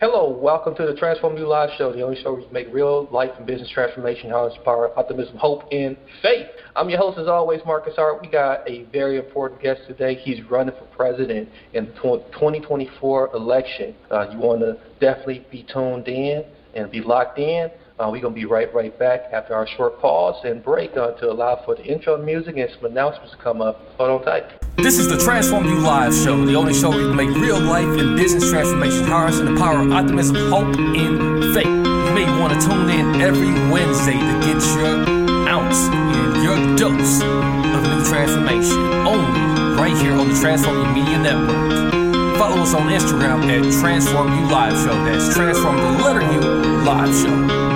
Hello, welcome to the Transform You Live Show, the only show where you make real life and business transformation, how inspire optimism, hope, and faith. I'm your host, as always, Marcus Hart. We got a very important guest today. He's running for president in the 2024 election. Uh, you want to definitely be tuned in and be locked in. Uh, we're going to be right right back after our short pause and break uh, to allow for the intro music and some announcements to come up. Hold on tight. This is the Transform You Live show, the only show where you make real life and business transformation, harnessing the power of optimism, hope, and faith. You may want to tune in every Wednesday to get your ounce and your dose of new transformation. Only right here on the Transform You Media Network. Follow us on Instagram at Transform You Live Show. That's Transform the letter U Live Show.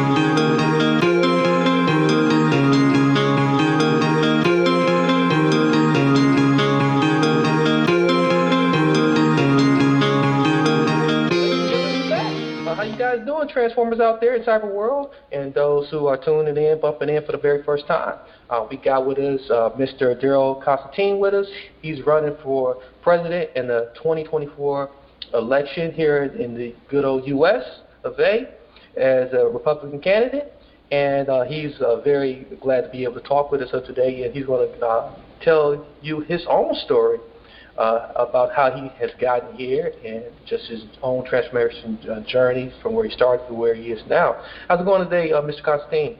Out there in cyber world, and those who are tuning in, bumping in for the very first time. Uh, we got with us uh, Mr. Daryl Constantine with us. He's running for president in the 2024 election here in the good old U.S. of A. as a Republican candidate, and uh, he's uh, very glad to be able to talk with us today, and he's going to uh, tell you his own story uh, about how he has gotten here and just his own transformation uh, journey from where he started to where he is now. How's it going today, uh, Mr. Constantine?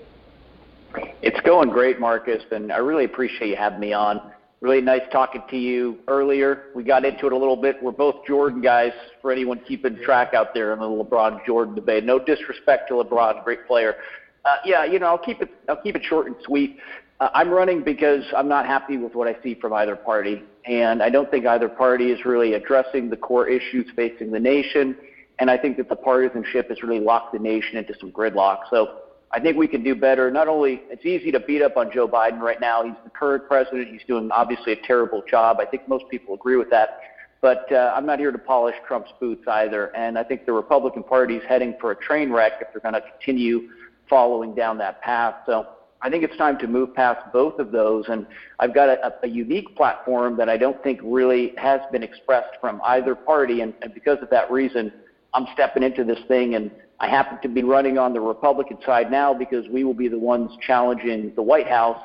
It's going great, Marcus, and I really appreciate you having me on. Really nice talking to you earlier. We got into it a little bit. We're both Jordan guys. For anyone keeping track out there in the LeBron Jordan debate, no disrespect to LeBron, great player. Uh, yeah, you know, I'll keep it. I'll keep it short and sweet. Uh, I'm running because I'm not happy with what I see from either party, and I don't think either party is really addressing the core issues facing the nation. And I think that the partisanship has really locked the nation into some gridlock. So I think we can do better. Not only it's easy to beat up on Joe Biden right now. He's the current president. He's doing obviously a terrible job. I think most people agree with that. But uh, I'm not here to polish Trump's boots either. And I think the Republican Party is heading for a train wreck if they're going to continue following down that path. So I think it's time to move past both of those. And I've got a, a unique platform that I don't think really has been expressed from either party. And, and because of that reason, I'm stepping into this thing. And I happen to be running on the Republican side now because we will be the ones challenging the White House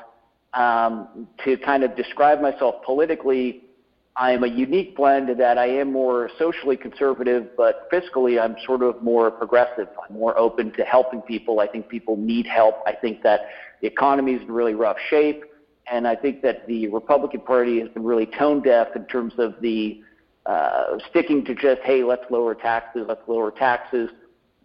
um, to kind of describe myself politically I am a unique blend that I am more socially conservative, but fiscally I'm sort of more progressive. I'm more open to helping people. I think people need help. I think that the economy is in really rough shape, and I think that the Republican Party has been really tone deaf in terms of the uh, sticking to just, hey, let's lower taxes, let's lower taxes,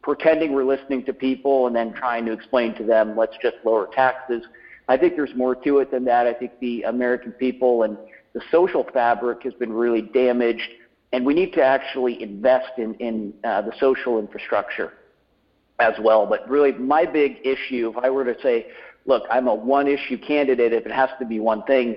pretending we're listening to people and then trying to explain to them, let's just lower taxes. I think there's more to it than that. I think the American people and the social fabric has been really damaged, and we need to actually invest in, in uh, the social infrastructure as well. But really, my big issue, if I were to say, look, I'm a one issue candidate, if it has to be one thing,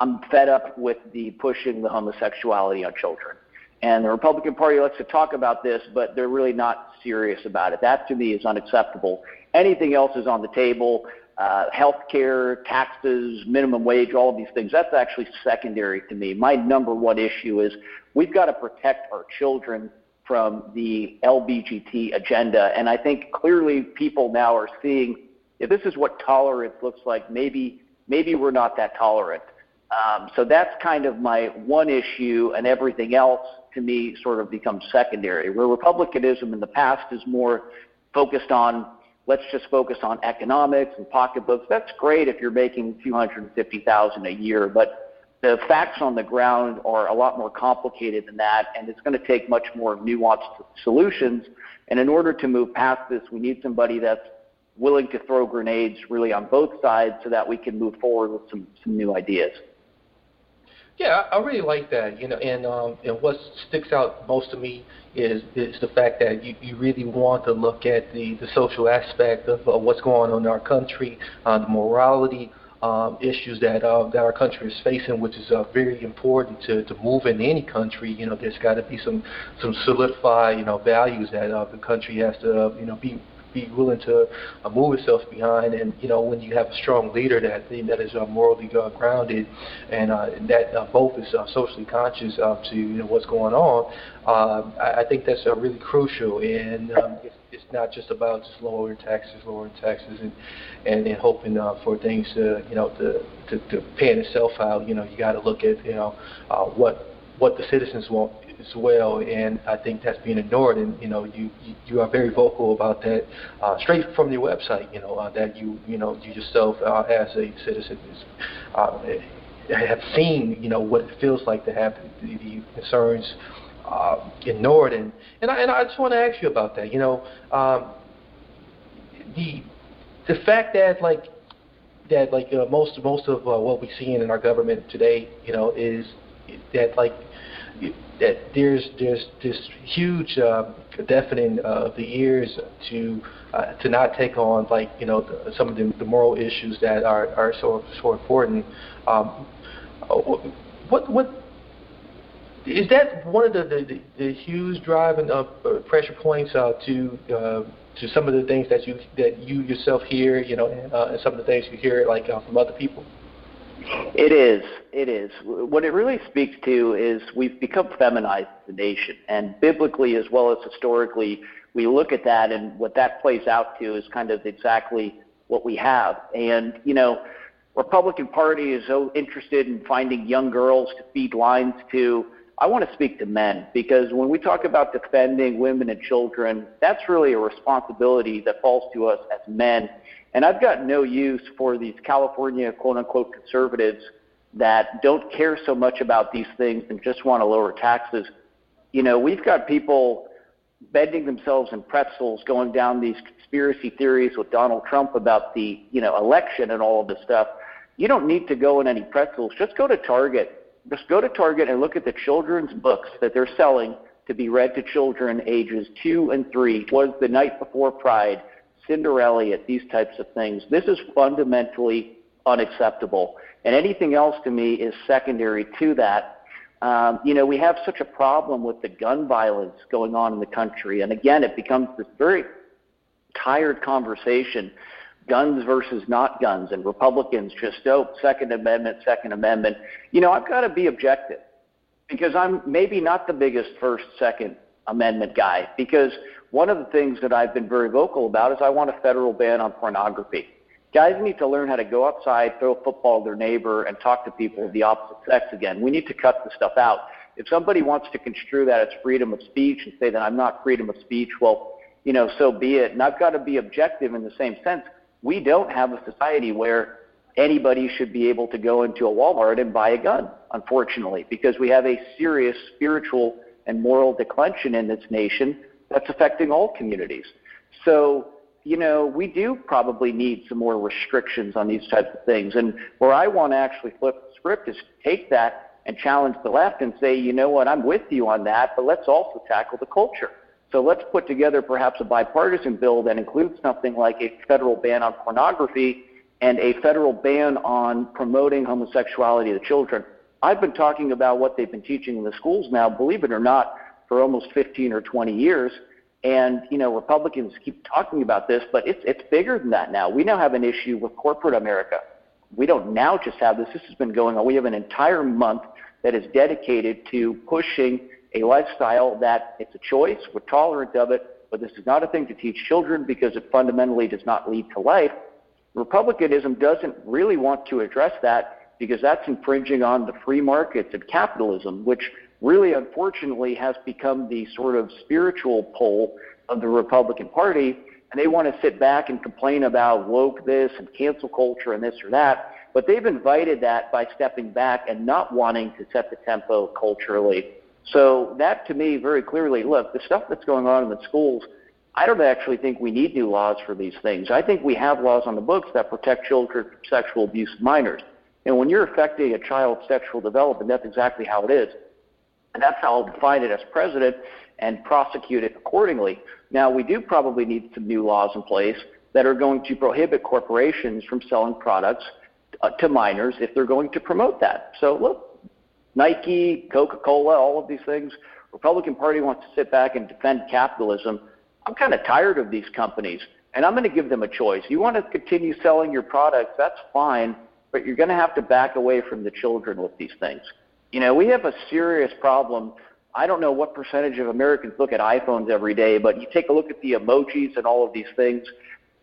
I'm fed up with the pushing the homosexuality on children. And the Republican Party likes to talk about this, but they're really not serious about it. That to me is unacceptable. Anything else is on the table uh, health care, taxes, minimum wage, all of these things, that's actually secondary to me. My number one issue is we've got to protect our children from the LBGT agenda. And I think clearly people now are seeing if this is what tolerance looks like, maybe, maybe we're not that tolerant. Um, so that's kind of my one issue, and everything else to me sort of becomes secondary. Where republicanism in the past is more focused on let's just focus on economics and pocketbooks. That's great if you're making 250,000 a year, but the facts on the ground are a lot more complicated than that, and it's going to take much more nuanced solutions. And in order to move past this, we need somebody that's willing to throw grenades really on both sides so that we can move forward with some, some new ideas. Yeah, I, really like that. You know, and um, and what sticks out most to me is is the fact that you, you really want to look at the the social aspect of uh, what's going on in our country, uh, the morality. Um, issues that uh, that our country is facing, which is uh, very important to, to move in any country. You know, there's got to be some some solidified you know values that uh, the country has to uh, you know be be willing to uh, move itself behind. And you know, when you have a strong leader that that is uh, morally uh, grounded and uh, that uh, both is uh, socially conscious uh, to you know what's going on, uh, I, I think that's uh, really crucial. And um, it's, it's not just about just lowering taxes, lowering taxes, and and, and hoping uh, for things to you know to, to to pan itself out. You know, you got to look at you know uh, what what the citizens want as well, and I think that's being ignored. And you know, you you are very vocal about that uh, straight from your website. You know uh, that you you know you yourself uh, as a citizen is, uh, have seen you know what it feels like to have the, the concerns uh, ignored. And and I, and I just want to ask you about that. You know, um, the the fact that like that like uh, most most of uh, what we see in our government today, you know, is that like that there's there's this huge uh, deafening of the ears to uh, to not take on like you know the, some of the, the moral issues that are are so so important. Um, what what is that one of the the, the huge driving uh, pressure points uh, to uh, to some of the things that you that you yourself hear, you know, uh, and some of the things you hear like uh, from other people? It is. It is. What it really speaks to is we've become feminized as a nation, and biblically as well as historically, we look at that, and what that plays out to is kind of exactly what we have. And you know, Republican Party is so interested in finding young girls to feed lines to. I want to speak to men because when we talk about defending women and children, that's really a responsibility that falls to us as men and I've got no use for these California quote unquote conservatives that don't care so much about these things and just want to lower taxes. You know, we've got people bending themselves in pretzels going down these conspiracy theories with Donald Trump about the, you know, election and all of this stuff. You don't need to go in any pretzels. Just go to Target. Just go to Target and look at the children's books that they're selling to be read to children ages two and three. Was the night before Pride Cinderella, these types of things. This is fundamentally unacceptable. And anything else to me is secondary to that. Um, you know, we have such a problem with the gun violence going on in the country. And again, it becomes this very tired conversation guns versus not guns, and Republicans just, oh, Second Amendment, Second Amendment. You know, I've got to be objective because I'm maybe not the biggest First, Second Amendment guy because one of the things that I've been very vocal about is I want a federal ban on pornography. Guys need to learn how to go outside, throw a football at their neighbor, and talk to people of the opposite sex again. We need to cut the stuff out. If somebody wants to construe that as freedom of speech and say that I'm not freedom of speech, well, you know, so be it. And I've got to be objective in the same sense. We don't have a society where anybody should be able to go into a Walmart and buy a gun, unfortunately, because we have a serious spiritual and moral declension in this nation that's affecting all communities. So, you know, we do probably need some more restrictions on these types of things. And where I want to actually flip the script is take that and challenge the left and say, you know what, I'm with you on that, but let's also tackle the culture. So let's put together perhaps a bipartisan bill that includes something like a federal ban on pornography and a federal ban on promoting homosexuality to children. I've been talking about what they've been teaching in the schools now, believe it or not, for almost 15 or 20 years. And you know, Republicans keep talking about this, but it's it's bigger than that now. We now have an issue with corporate America. We don't now just have this. This has been going on. We have an entire month that is dedicated to pushing a lifestyle that it's a choice. We're tolerant of it, but this is not a thing to teach children because it fundamentally does not lead to life. Republicanism doesn't really want to address that because that's infringing on the free markets and capitalism, which really unfortunately has become the sort of spiritual pole of the Republican Party. And they want to sit back and complain about woke this and cancel culture and this or that. But they've invited that by stepping back and not wanting to set the tempo culturally. So that to me very clearly, look, the stuff that's going on in the schools, I don't actually think we need new laws for these things. I think we have laws on the books that protect children from sexual abuse of minors. And when you're affecting a child's sexual development, that's exactly how it is. And that's how I'll define it as president and prosecute it accordingly. Now, we do probably need some new laws in place that are going to prohibit corporations from selling products uh, to minors if they're going to promote that. So, look, Nike, Coca Cola, all of these things, Republican Party wants to sit back and defend capitalism. I'm kind of tired of these companies, and I'm going to give them a choice. You want to continue selling your products, that's fine, but you're going to have to back away from the children with these things. You know, we have a serious problem. I don't know what percentage of Americans look at iPhones every day, but you take a look at the emojis and all of these things.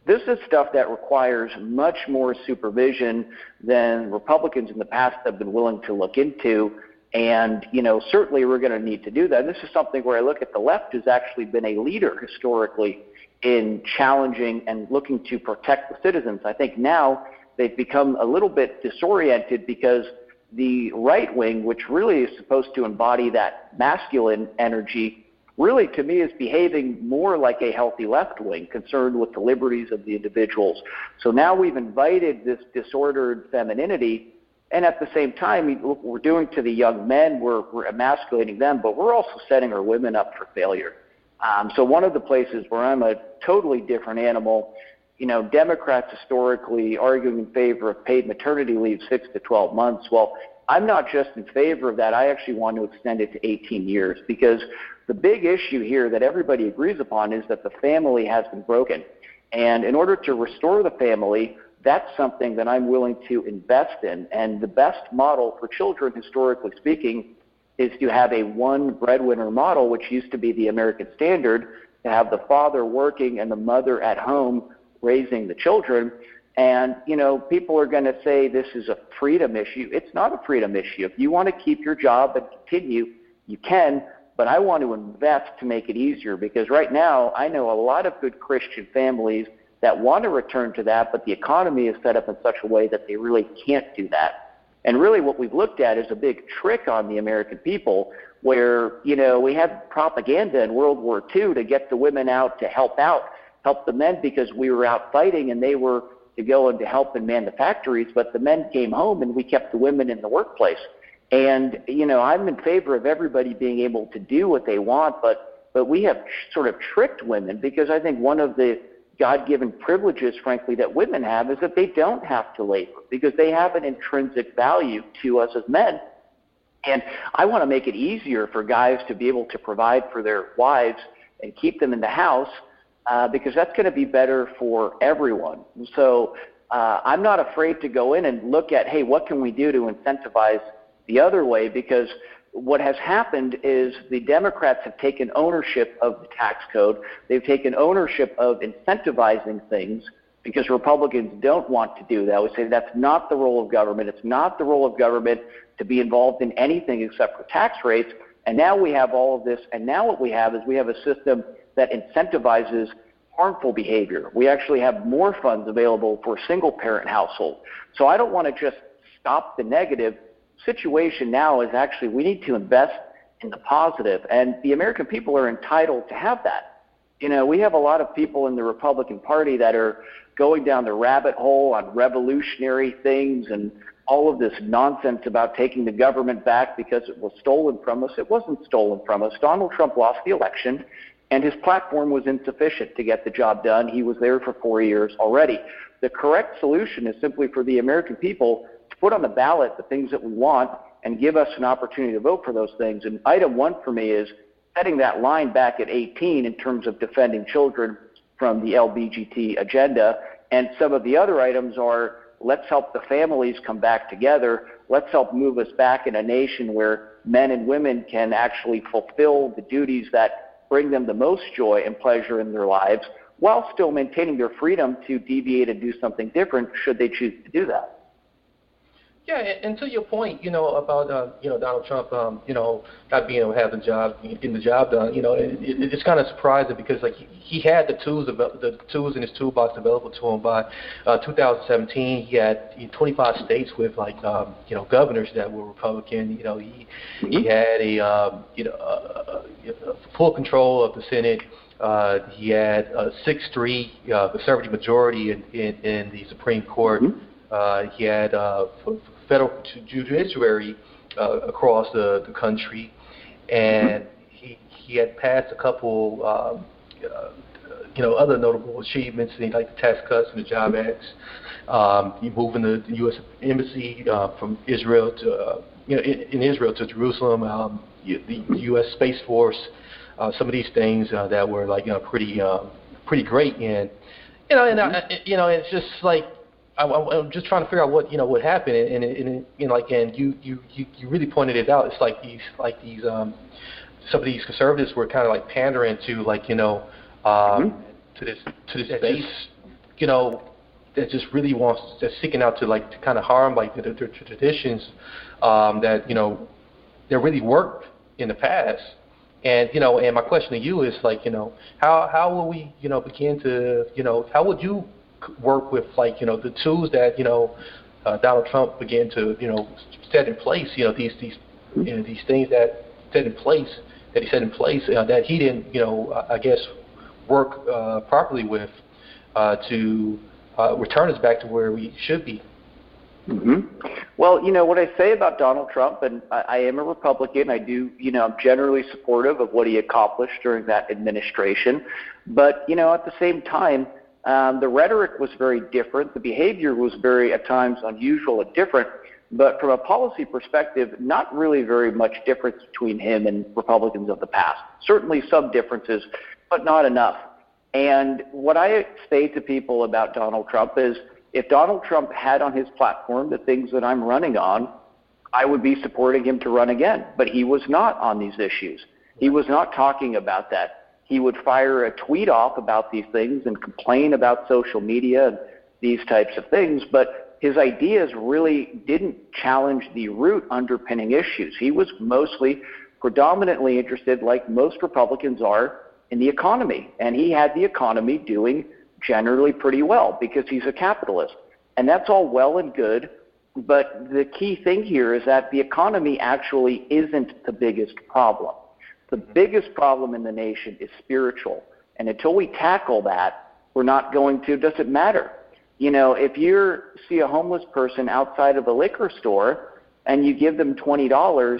This is stuff that requires much more supervision than Republicans in the past have been willing to look into. And, you know, certainly we're going to need to do that. And this is something where I look at the left has actually been a leader historically in challenging and looking to protect the citizens. I think now they've become a little bit disoriented because the right wing, which really is supposed to embody that masculine energy, really to me is behaving more like a healthy left wing, concerned with the liberties of the individuals. So now we've invited this disordered femininity, and at the same time, what we're doing to the young men, we're, we're emasculating them, but we're also setting our women up for failure. Um, so one of the places where I'm a totally different animal you know, Democrats historically arguing in favor of paid maternity leave six to 12 months. Well, I'm not just in favor of that. I actually want to extend it to 18 years because the big issue here that everybody agrees upon is that the family has been broken. And in order to restore the family, that's something that I'm willing to invest in. And the best model for children, historically speaking, is to have a one breadwinner model, which used to be the American standard, to have the father working and the mother at home raising the children. And, you know, people are going to say this is a freedom issue. It's not a freedom issue. If you want to keep your job and continue, you can, but I want to invest to make it easier because right now I know a lot of good Christian families that want to return to that, but the economy is set up in such a way that they really can't do that. And really what we've looked at is a big trick on the American people where, you know, we had propaganda in World War II to get the women out to help out help the men because we were out fighting and they were to go and to help and man the factories, but the men came home and we kept the women in the workplace. And you know, I'm in favor of everybody being able to do what they want, but but we have sort of tricked women because I think one of the God-given privileges, frankly, that women have is that they don't have to labor because they have an intrinsic value to us as men. And I want to make it easier for guys to be able to provide for their wives and keep them in the house uh, because that's going to be better for everyone. So uh, I'm not afraid to go in and look at, hey, what can we do to incentivize the other way? Because what has happened is the Democrats have taken ownership of the tax code. They've taken ownership of incentivizing things because Republicans don't want to do that. We say that's not the role of government. It's not the role of government to be involved in anything except for tax rates. And now we have all of this. And now what we have is we have a system that incentivizes harmful behavior. We actually have more funds available for single parent households. So I don't want to just stop the negative. Situation now is actually we need to invest in the positive, and the American people are entitled to have that. You know, we have a lot of people in the Republican Party that are going down the rabbit hole on revolutionary things and all of this nonsense about taking the government back because it was stolen from us. It wasn't stolen from us. Donald Trump lost the election and his platform was insufficient to get the job done. He was there for four years already. The correct solution is simply for the American people to put on the ballot the things that we want and give us an opportunity to vote for those things. And item one for me is setting that line back at 18 in terms of defending children from the LBGT agenda. And some of the other items are let's help the families come back together. Let's help move us back in a nation where men and women can actually fulfill the duties that bring them the most joy and pleasure in their lives while still maintaining their freedom to deviate and do something different should they choose to do that. Yeah, and to your point, you know about uh, you know Donald Trump, um, you know not being able to have the job, getting the job done. You know, it, it, it's kind of surprising because like he, he had the tools the tools in his toolbox available to him by uh, 2017. He had 25 states with like um, you know governors that were Republican. You know, he he mm-hmm. had a um, you know uh, uh, full control of the Senate. Uh, he had a 6-3 uh, conservative majority in, in, in the Supreme Court. Mm-hmm. Uh, he had uh, federal judiciary uh, across the, the country, and he he had passed a couple. Um, uh, you know, other notable achievements, like the tax cuts and the Job Acts, um, moving the, the U.S. Embassy uh, from Israel to, uh, you know, in, in Israel to Jerusalem, um, the U.S. Space Force, uh, some of these things uh, that were like, you know, pretty, uh, pretty great. And, you know, and. I, you know, it's just like, I, I'm just trying to figure out what you know what happened, and, and, and you know, like, and you, you you you really pointed it out. It's like these like these um, some of these conservatives were kind of like pandering to like you know um, mm-hmm. to this to this base, you know, that just really wants that's seeking out to like to kind of harm like the, the, the traditions um, that you know that really worked in the past. And you know, and my question to you is like, you know, how how will we, you know, begin to, you know, how would you work with like, you know, the tools that you know uh, Donald Trump began to, you know, set in place, you know, these these you know these things that set in place that he set in place uh, that he didn't, you know, I guess work uh, properly with uh, to uh, return us back to where we should be. Mm-hmm. Well, you know what I say about Donald Trump, and I, I am a Republican. I do, you know, I'm generally supportive of what he accomplished during that administration. But you know, at the same time, um, the rhetoric was very different. The behavior was very, at times, unusual and different. But from a policy perspective, not really very much difference between him and Republicans of the past. Certainly some differences, but not enough. And what I say to people about Donald Trump is if Donald Trump had on his platform the things that I'm running on, I would be supporting him to run again. But he was not on these issues. He was not talking about that. He would fire a tweet off about these things and complain about social media and these types of things. But his ideas really didn't challenge the root underpinning issues. He was mostly predominantly interested, like most Republicans are, in the economy. And he had the economy doing generally pretty well because he's a capitalist. And that's all well and good. But the key thing here is that the economy actually isn't the biggest problem. The biggest problem in the nation is spiritual. And until we tackle that, we're not going to, does it matter? You know, if you see a homeless person outside of a liquor store and you give them $20,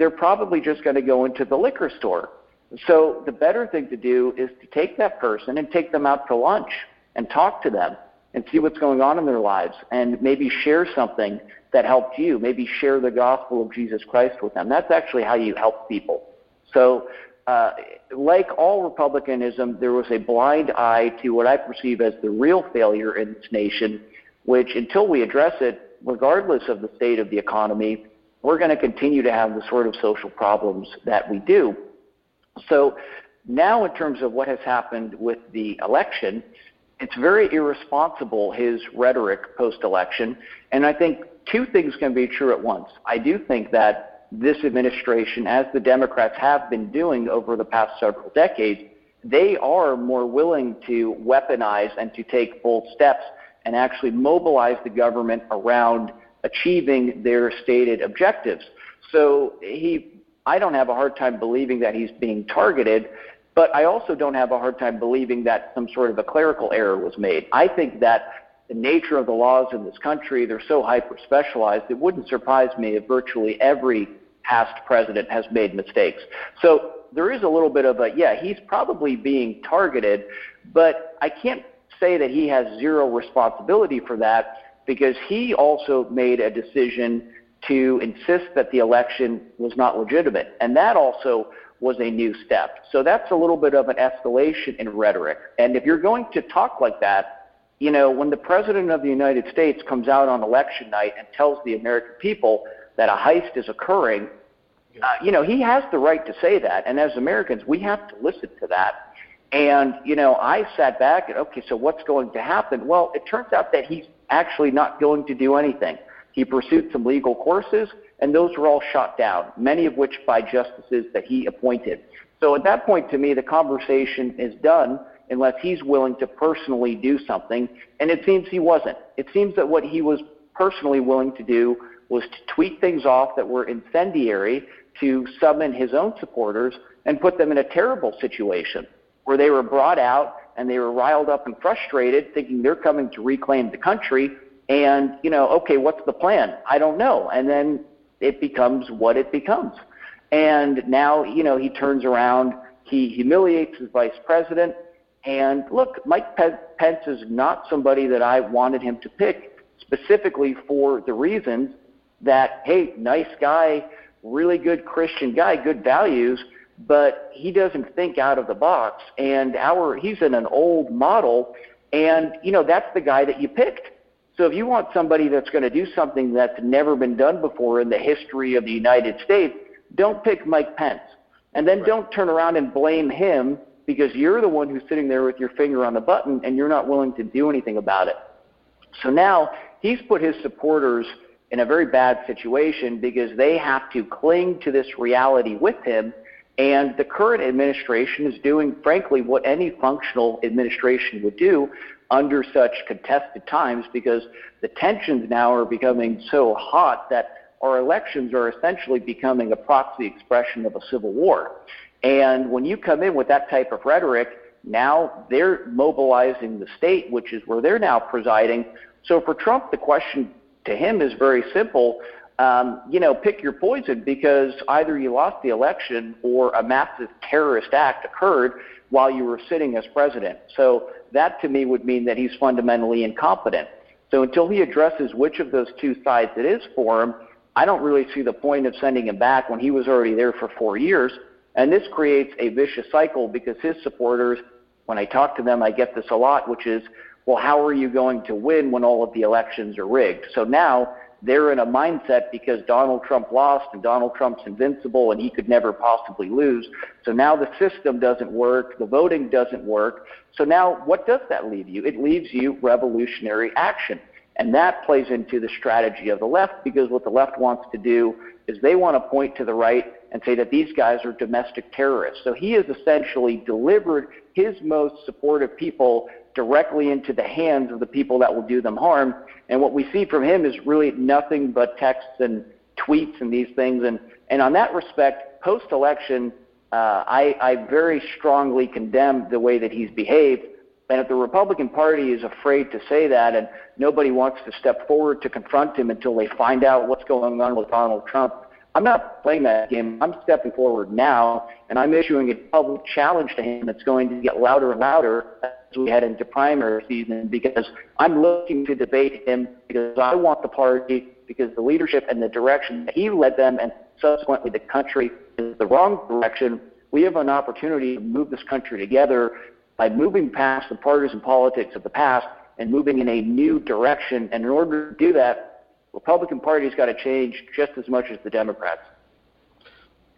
they're probably just going to go into the liquor store. So the better thing to do is to take that person and take them out to lunch and talk to them and see what's going on in their lives and maybe share something that helped you. Maybe share the gospel of Jesus Christ with them. That's actually how you help people. So, uh, like all republicanism, there was a blind eye to what I perceive as the real failure in this nation, which until we address it, regardless of the state of the economy, we're going to continue to have the sort of social problems that we do. So now, in terms of what has happened with the election, it's very irresponsible, his rhetoric post election. And I think two things can be true at once. I do think that this administration, as the Democrats have been doing over the past several decades, they are more willing to weaponize and to take bold steps and actually mobilize the government around achieving their stated objectives. So he, I don't have a hard time believing that he's being targeted, but I also don't have a hard time believing that some sort of a clerical error was made. I think that the nature of the laws in this country, they're so hyper specialized, it wouldn't surprise me if virtually every past president has made mistakes. So there is a little bit of a, yeah, he's probably being targeted, but I can't say that he has zero responsibility for that because he also made a decision to insist that the election was not legitimate. And that also was a new step. So that's a little bit of an escalation in rhetoric. And if you're going to talk like that, you know, when the President of the United States comes out on election night and tells the American people that a heist is occurring, uh, you know, he has the right to say that. And as Americans, we have to listen to that. And, you know, I sat back and, okay, so what's going to happen? Well, it turns out that he's actually not going to do anything. He pursued some legal courses, and those were all shot down, many of which by justices that he appointed. So at that point, to me, the conversation is done unless he's willing to personally do something, and it seems he wasn't. It seems that what he was personally willing to do was to tweet things off that were incendiary to summon his own supporters and put them in a terrible situation where they were brought out and they were riled up and frustrated thinking they're coming to reclaim the country. And you know okay what's the plan? I don't know. And then it becomes what it becomes. And now you know he turns around he humiliates his vice president. And look mike pence is not somebody that i wanted him to pick specifically for the reasons that hey nice guy really good christian guy good values but he doesn't think out of the box and our he's in an old model and you know that's the guy that you picked so if you want somebody that's going to do something that's never been done before in the history of the United States, don't pick Mike Pence. And then right. don't turn around and blame him because you're the one who's sitting there with your finger on the button and you're not willing to do anything about it. So now he's put his supporters in a very bad situation because they have to cling to this reality with him. And the current administration is doing, frankly, what any functional administration would do, under such contested times because the tensions now are becoming so hot that our elections are essentially becoming a proxy expression of a civil war. And when you come in with that type of rhetoric, now they're mobilizing the state, which is where they're now presiding. So for Trump, the question to him is very simple. Um, you know, pick your poison because either you lost the election or a massive terrorist act occurred while you were sitting as president. So that to me would mean that he's fundamentally incompetent. So until he addresses which of those two sides it is for him, I don't really see the point of sending him back when he was already there for four years. And this creates a vicious cycle because his supporters, when I talk to them, I get this a lot, which is, well, how are you going to win when all of the elections are rigged? So now they're in a mindset because Donald Trump lost and Donald Trump's invincible and he could never possibly lose. So now the system doesn't work, the voting doesn't work. So now what does that leave you? It leaves you revolutionary action. And that plays into the strategy of the left because what the left wants to do is they want to point to the right and say that these guys are domestic terrorists. So he has essentially delivered his most supportive people directly into the hands of the people that will do them harm. And what we see from him is really nothing but texts and tweets and these things. And, and on that respect, post election, uh, I, I very strongly condemn the way that he's behaved. And if the Republican Party is afraid to say that and nobody wants to step forward to confront him until they find out what's going on with Donald Trump, I'm not playing that game. I'm stepping forward now, and I'm issuing a public challenge to him that's going to get louder and louder as we head into primary season because I'm looking to debate him because I want the party, because the leadership and the direction that he led them and subsequently the country is the wrong direction. We have an opportunity to move this country together by moving past the partisan politics of the past and moving in a new direction. And in order to do that, the Republican Party's got to change just as much as the Democrats.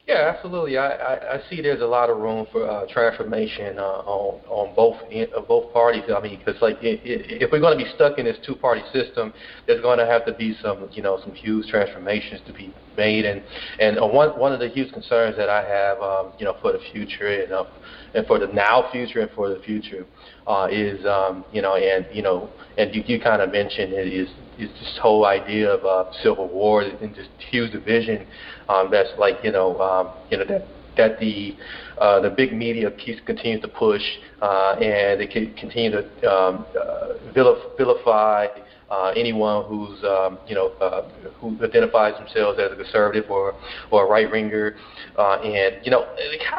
Yeah, absolutely. I, I, I see there's a lot of room for uh, transformation uh, on on both uh, both parties. I mean, because like it, it, if we're going to be stuck in this two-party system, there's going to have to be some you know some huge transformations to be made. And and uh, one one of the huge concerns that I have, um, you know, for the future and uh, and for the now future and for the future uh, is um, you know and you know and you, you kind of mentioned it is is this whole idea of uh, civil war and just huge division um, that's like you know um, you know that that the uh, the big media keeps continues to push uh, and they continue to um, uh, vilify uh, anyone who's um, you know uh, who identifies themselves as a conservative or or a right winger, uh, and you know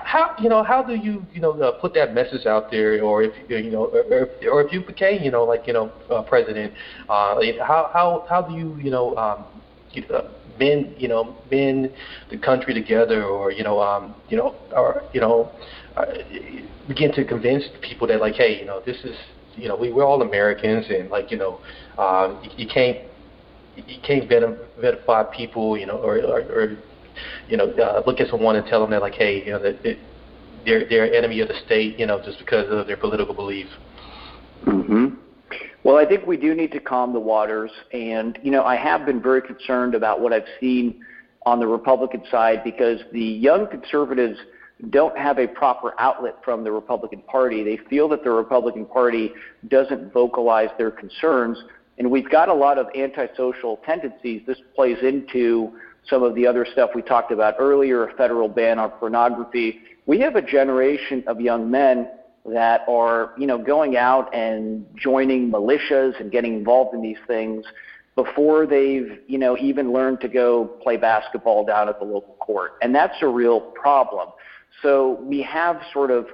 how you know how do you you know uh, put that message out there, or if you know or, or if you became you know like you know uh, president, uh, how how how do you you know um, you, uh, bend you know bend the country together, or you know um, you know or you know uh, begin to convince people that like hey you know this is you know, we, we're all Americans, and like you know, um, you, you can't you can't verify people, you know, or, or, or you know, uh, look at someone and tell them that like, hey, you know, that, that they're they're enemy of the state, you know, just because of their political belief. hmm Well, I think we do need to calm the waters, and you know, I have been very concerned about what I've seen on the Republican side because the young conservatives don't have a proper outlet from the Republican Party. They feel that the Republican Party doesn't vocalize their concerns. And we've got a lot of antisocial tendencies. This plays into some of the other stuff we talked about earlier, a federal ban on pornography. We have a generation of young men that are, you know, going out and joining militias and getting involved in these things before they've, you know, even learned to go play basketball down at the local court. And that's a real problem. So we have sort of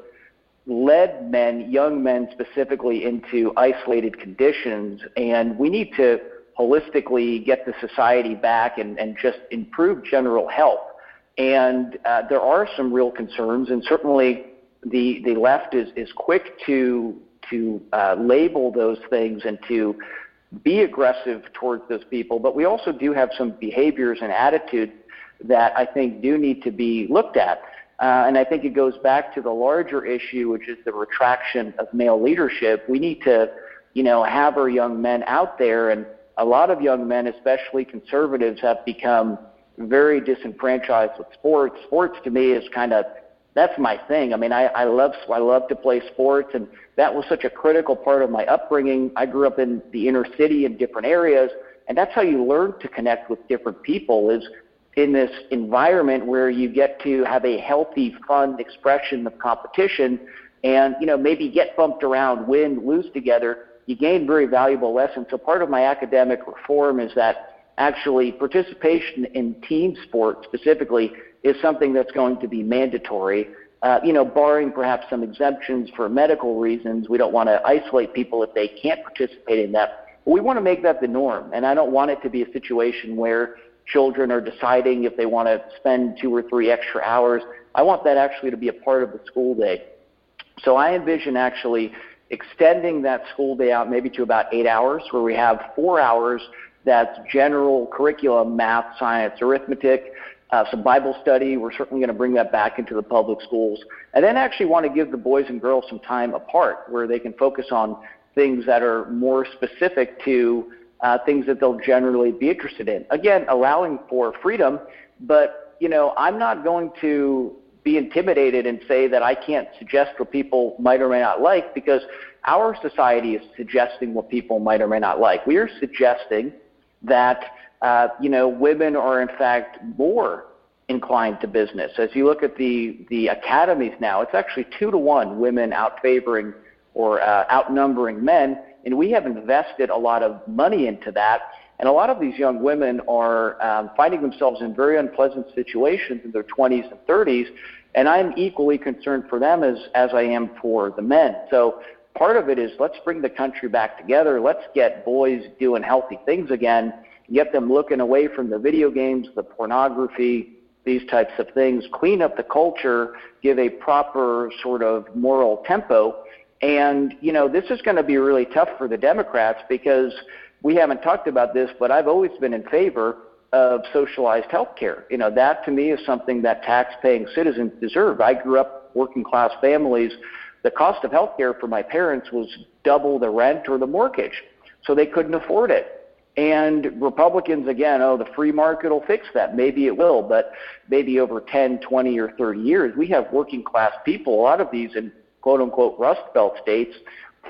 led men, young men specifically, into isolated conditions, and we need to holistically get the society back and, and just improve general health. And uh, there are some real concerns, and certainly the the left is is quick to to uh, label those things and to be aggressive towards those people. But we also do have some behaviors and attitudes that I think do need to be looked at. Uh, and I think it goes back to the larger issue, which is the retraction of male leadership. We need to, you know, have our young men out there, and a lot of young men, especially conservatives, have become very disenfranchised with sports. Sports to me is kind of that's my thing. I mean, I, I love I love to play sports, and that was such a critical part of my upbringing. I grew up in the inner city in different areas, and that's how you learn to connect with different people. Is in this environment where you get to have a healthy, fun expression of competition and, you know, maybe get bumped around, win, lose together, you gain very valuable lessons. So part of my academic reform is that actually participation in team sport specifically is something that's going to be mandatory. Uh, you know, barring perhaps some exemptions for medical reasons, we don't want to isolate people if they can't participate in that. But we want to make that the norm, and I don't want it to be a situation where children are deciding if they want to spend two or three extra hours. I want that actually to be a part of the school day. So I envision actually extending that school day out maybe to about eight hours, where we have four hours that's general curriculum, math, science, arithmetic, uh, some Bible study. We're certainly going to bring that back into the public schools. And then actually want to give the boys and girls some time apart where they can focus on things that are more specific to uh, things that they'll generally be interested in. Again, allowing for freedom, but you know, I'm not going to be intimidated and say that I can't suggest what people might or may not like because our society is suggesting what people might or may not like. We are suggesting that uh, you know women are in fact more inclined to business. As you look at the the academies now, it's actually two to one women out favoring or uh, outnumbering men and we have invested a lot of money into that. And a lot of these young women are um, finding themselves in very unpleasant situations in their 20s and 30s, and I'm equally concerned for them as, as I am for the men. So part of it is let's bring the country back together. Let's get boys doing healthy things again, get them looking away from the video games, the pornography, these types of things, clean up the culture, give a proper sort of moral tempo and, you know, this is going to be really tough for the Democrats because we haven't talked about this, but I've always been in favor of socialized health care. You know, that to me is something that tax-paying citizens deserve. I grew up working class families. The cost of health care for my parents was double the rent or the mortgage, so they couldn't afford it. And Republicans, again, oh, the free market will fix that. Maybe it will, but maybe over 10, 20, or 30 years, we have working class people, a lot of these in quote unquote Rust Belt states,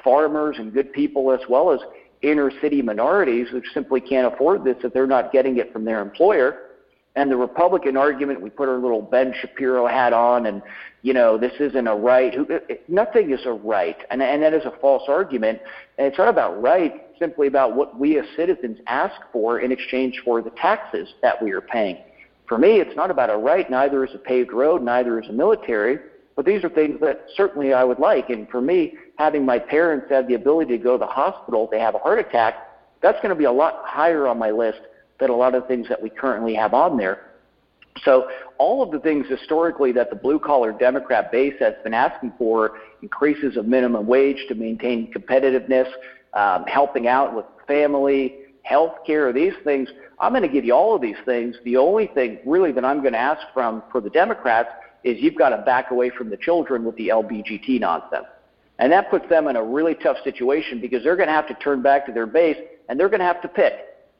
farmers and good people as well as inner city minorities who simply can't afford this if they're not getting it from their employer. And the Republican argument, we put our little Ben Shapiro hat on, and you know this isn't a right. Nothing is a right, and and that is a false argument. And it's not about right, simply about what we as citizens ask for in exchange for the taxes that we are paying. For me, it's not about a right. Neither is a paved road, neither is a military. But these are things that certainly I would like. And for me, having my parents have the ability to go to the hospital if they have a heart attack, that's going to be a lot higher on my list than a lot of things that we currently have on there. So all of the things historically that the blue collar Democrat base has been asking for, increases of minimum wage to maintain competitiveness, um, helping out with family, health care, these things, I'm going to give you all of these things. The only thing really that I'm going to ask from for the Democrats is you've got to back away from the children with the LBGT nonsense. And that puts them in a really tough situation because they're going to have to turn back to their base and they're going to have to pick.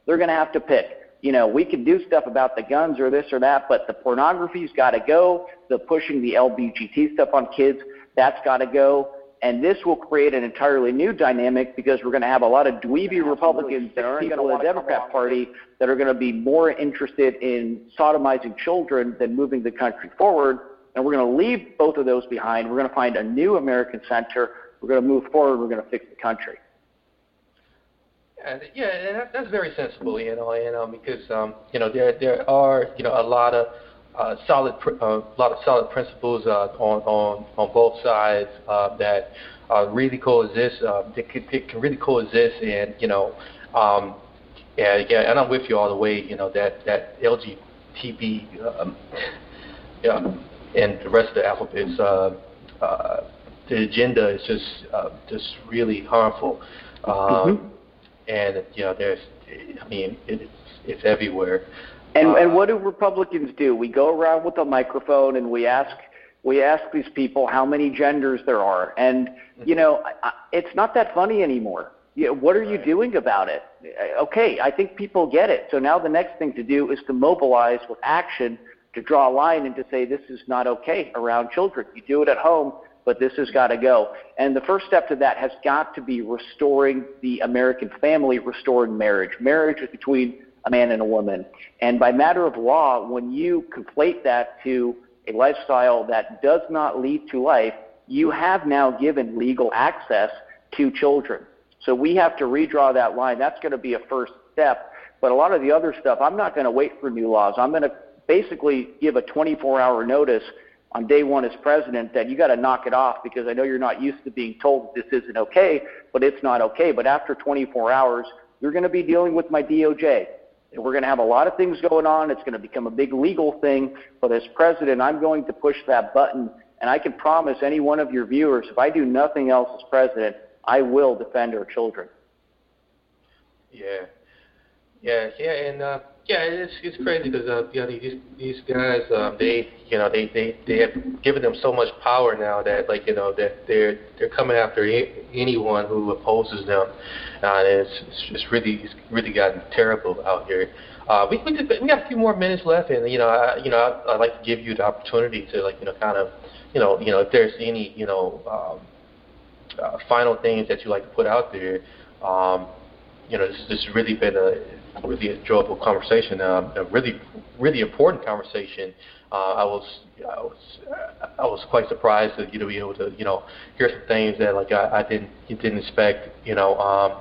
They're going to have to pick. You know, we can do stuff about the guns or this or that, but the pornography's got to go. The pushing the LBGT stuff on kids, that's got to go. And this will create an entirely new dynamic because we're going to have a lot of dweeby Republicans that aren't going to the Democrat Party that are going to be more interested in sodomizing children than moving the country forward. And we're going to leave both of those behind. We're going to find a new American center. We're going to move forward. We're going to fix the country. And, yeah, and that, that's very sensible, you know, because um, you know there there are you know a lot of uh, solid a uh, lot of solid principles uh, on on on both sides uh, that uh, really coexist. Uh, that can, can really coexist, and you know, um, and yeah, and I'm with you all the way. You know that that LGBT um, yeah, and the rest of the alphabets. Uh, uh, the agenda is just uh, just really harmful, um, mm-hmm. and you know there's, I mean, it's it's everywhere. And uh, and what do Republicans do? We go around with a microphone and we ask we ask these people how many genders there are, and mm-hmm. you know I, it's not that funny anymore. You know, what are right. you doing about it? Okay, I think people get it. So now the next thing to do is to mobilize with action to draw a line and to say this is not okay around children. You do it at home, but this has got to go. And the first step to that has got to be restoring the American family, restoring marriage. Marriage is between a man and a woman. And by matter of law, when you conflate that to a lifestyle that does not lead to life, you have now given legal access to children. So we have to redraw that line. That's going to be a first step. But a lot of the other stuff, I'm not going to wait for new laws. I'm going to basically give a 24 hour notice on day one as president that you got to knock it off because I know you're not used to being told this isn't okay, but it's not okay. But after 24 hours, you're going to be dealing with my DOJ. We're going to have a lot of things going on. It's going to become a big legal thing. But as president, I'm going to push that button. And I can promise any one of your viewers, if I do nothing else as president, I will defend our children. Yeah, yeah, yeah, and uh, yeah, it's it's crazy because uh, you know these these guys, um, they you know they they they have given them so much power now that like you know that they're they're coming after anyone who opposes them, uh, and it's it's really it's really gotten terrible out here. Uh, we we, just, we got a few more minutes left, and you know I you know I, I'd like to give you the opportunity to like you know kind of you know you know if there's any you know um, uh, final things that you like to put out there. Um, you know, this, this has really been a really enjoyable conversation, um, a really, really important conversation. Uh, I was, I was, I was quite surprised to you know be able to you know hear some things that like I, I didn't, didn't expect. You know, um,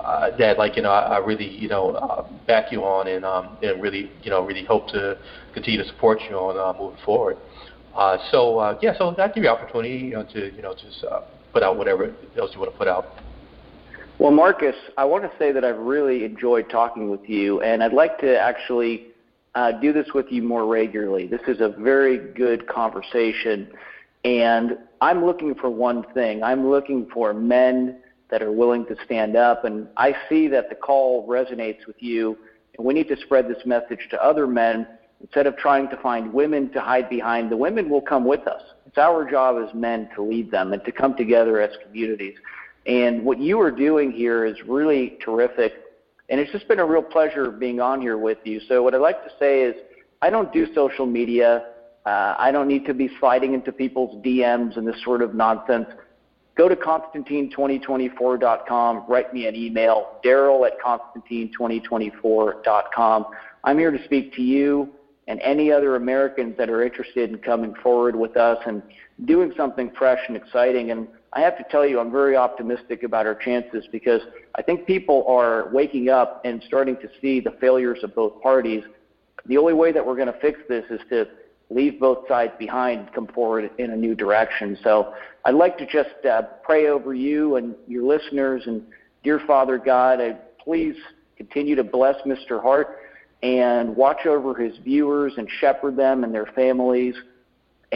uh, that like you know I, I really you know uh, back you on and um, and really you know really hope to continue to support you on uh, moving forward. Uh, so uh, yeah, so that give you opportunity you know to you know just uh, put out whatever else you want to put out. Well, Marcus, I want to say that I've really enjoyed talking with you, and I'd like to actually uh, do this with you more regularly. This is a very good conversation, and I'm looking for one thing. I'm looking for men that are willing to stand up, and I see that the call resonates with you, and we need to spread this message to other men instead of trying to find women to hide behind. The women will come with us. It's our job as men to lead them and to come together as communities. And what you are doing here is really terrific. And it's just been a real pleasure being on here with you. So, what I'd like to say is, I don't do social media. Uh, I don't need to be sliding into people's DMs and this sort of nonsense. Go to Constantine2024.com, write me an email, daryl at Constantine2024.com. I'm here to speak to you and any other Americans that are interested in coming forward with us and doing something fresh and exciting. And I have to tell you, I'm very optimistic about our chances because I think people are waking up and starting to see the failures of both parties. The only way that we're going to fix this is to leave both sides behind come forward in a new direction. So I'd like to just uh, pray over you and your listeners and dear Father God, I please continue to bless Mr. Hart and watch over his viewers and shepherd them and their families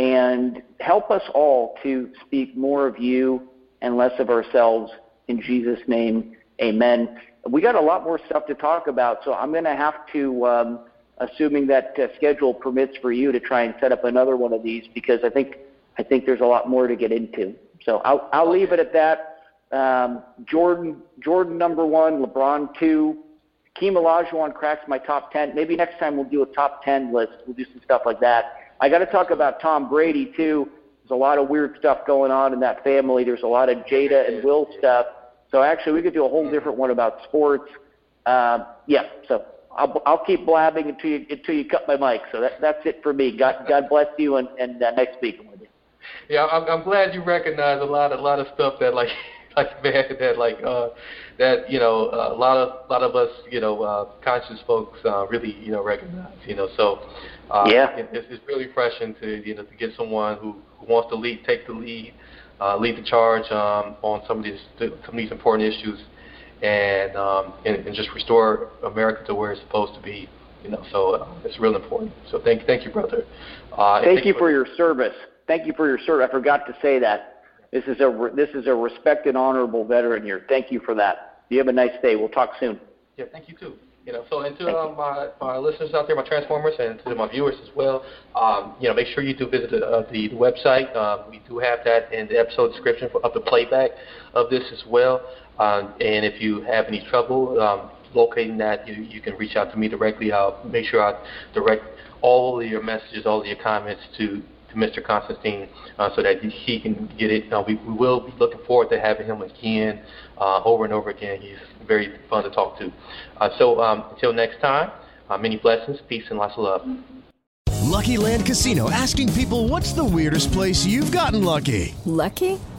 and help us all to speak more of you and less of ourselves in Jesus' name. Amen. We got a lot more stuff to talk about, so I'm going to have to, um, assuming that uh, schedule permits for you to try and set up another one of these because I think I think there's a lot more to get into. So I'll I'll leave it at that. Um, Jordan Jordan number one, LeBron two, Hakeem Olajuwon cracks my top 10. Maybe next time we'll do a top 10 list. We'll do some stuff like that. I got to talk about Tom Brady, too. There's a lot of weird stuff going on in that family. There's a lot of Jada and Will stuff. So actually, we could do a whole different one about sports. Uh, yeah, so I'll, I'll keep blabbing until you, until you cut my mic. So that, that's it for me. God, God bless you, and, and uh, next you. Yeah, I'm, I'm glad you recognize a lot, a lot of stuff that like like man that like uh that you know uh, a lot of a lot of us you know uh conscious folks uh really you know recognize you know so uh yeah it, it's, it's really refreshing to you know to get someone who, who wants to lead take the lead uh lead the charge um on some of these some of these important issues and um and, and just restore america to where it's supposed to be you know so uh, it's real important so thank thank you brother uh thank you for, for your service thank you for your service i forgot to say that this is a this is a respected, honorable veteran here. Thank you for that. You have a nice day. We'll talk soon. Yeah, thank you too. You know, so and to uh, my my listeners out there, my transformers, and to my viewers as well. Um, you know, make sure you do visit the, uh, the, the website. Uh, we do have that in the episode description for, of the playback of this as well. Um, and if you have any trouble um, locating that, you you can reach out to me directly. I'll make sure I direct all of your messages, all of your comments to to Mr. Constantine uh, so that he can get it. Uh, we, we will be looking forward to having him again uh, over and over again. He's very fun to talk to. Uh, so um, until next time, uh, many blessings, peace, and lots of love. Lucky Land Casino asking people what's the weirdest place you've gotten lucky? Lucky?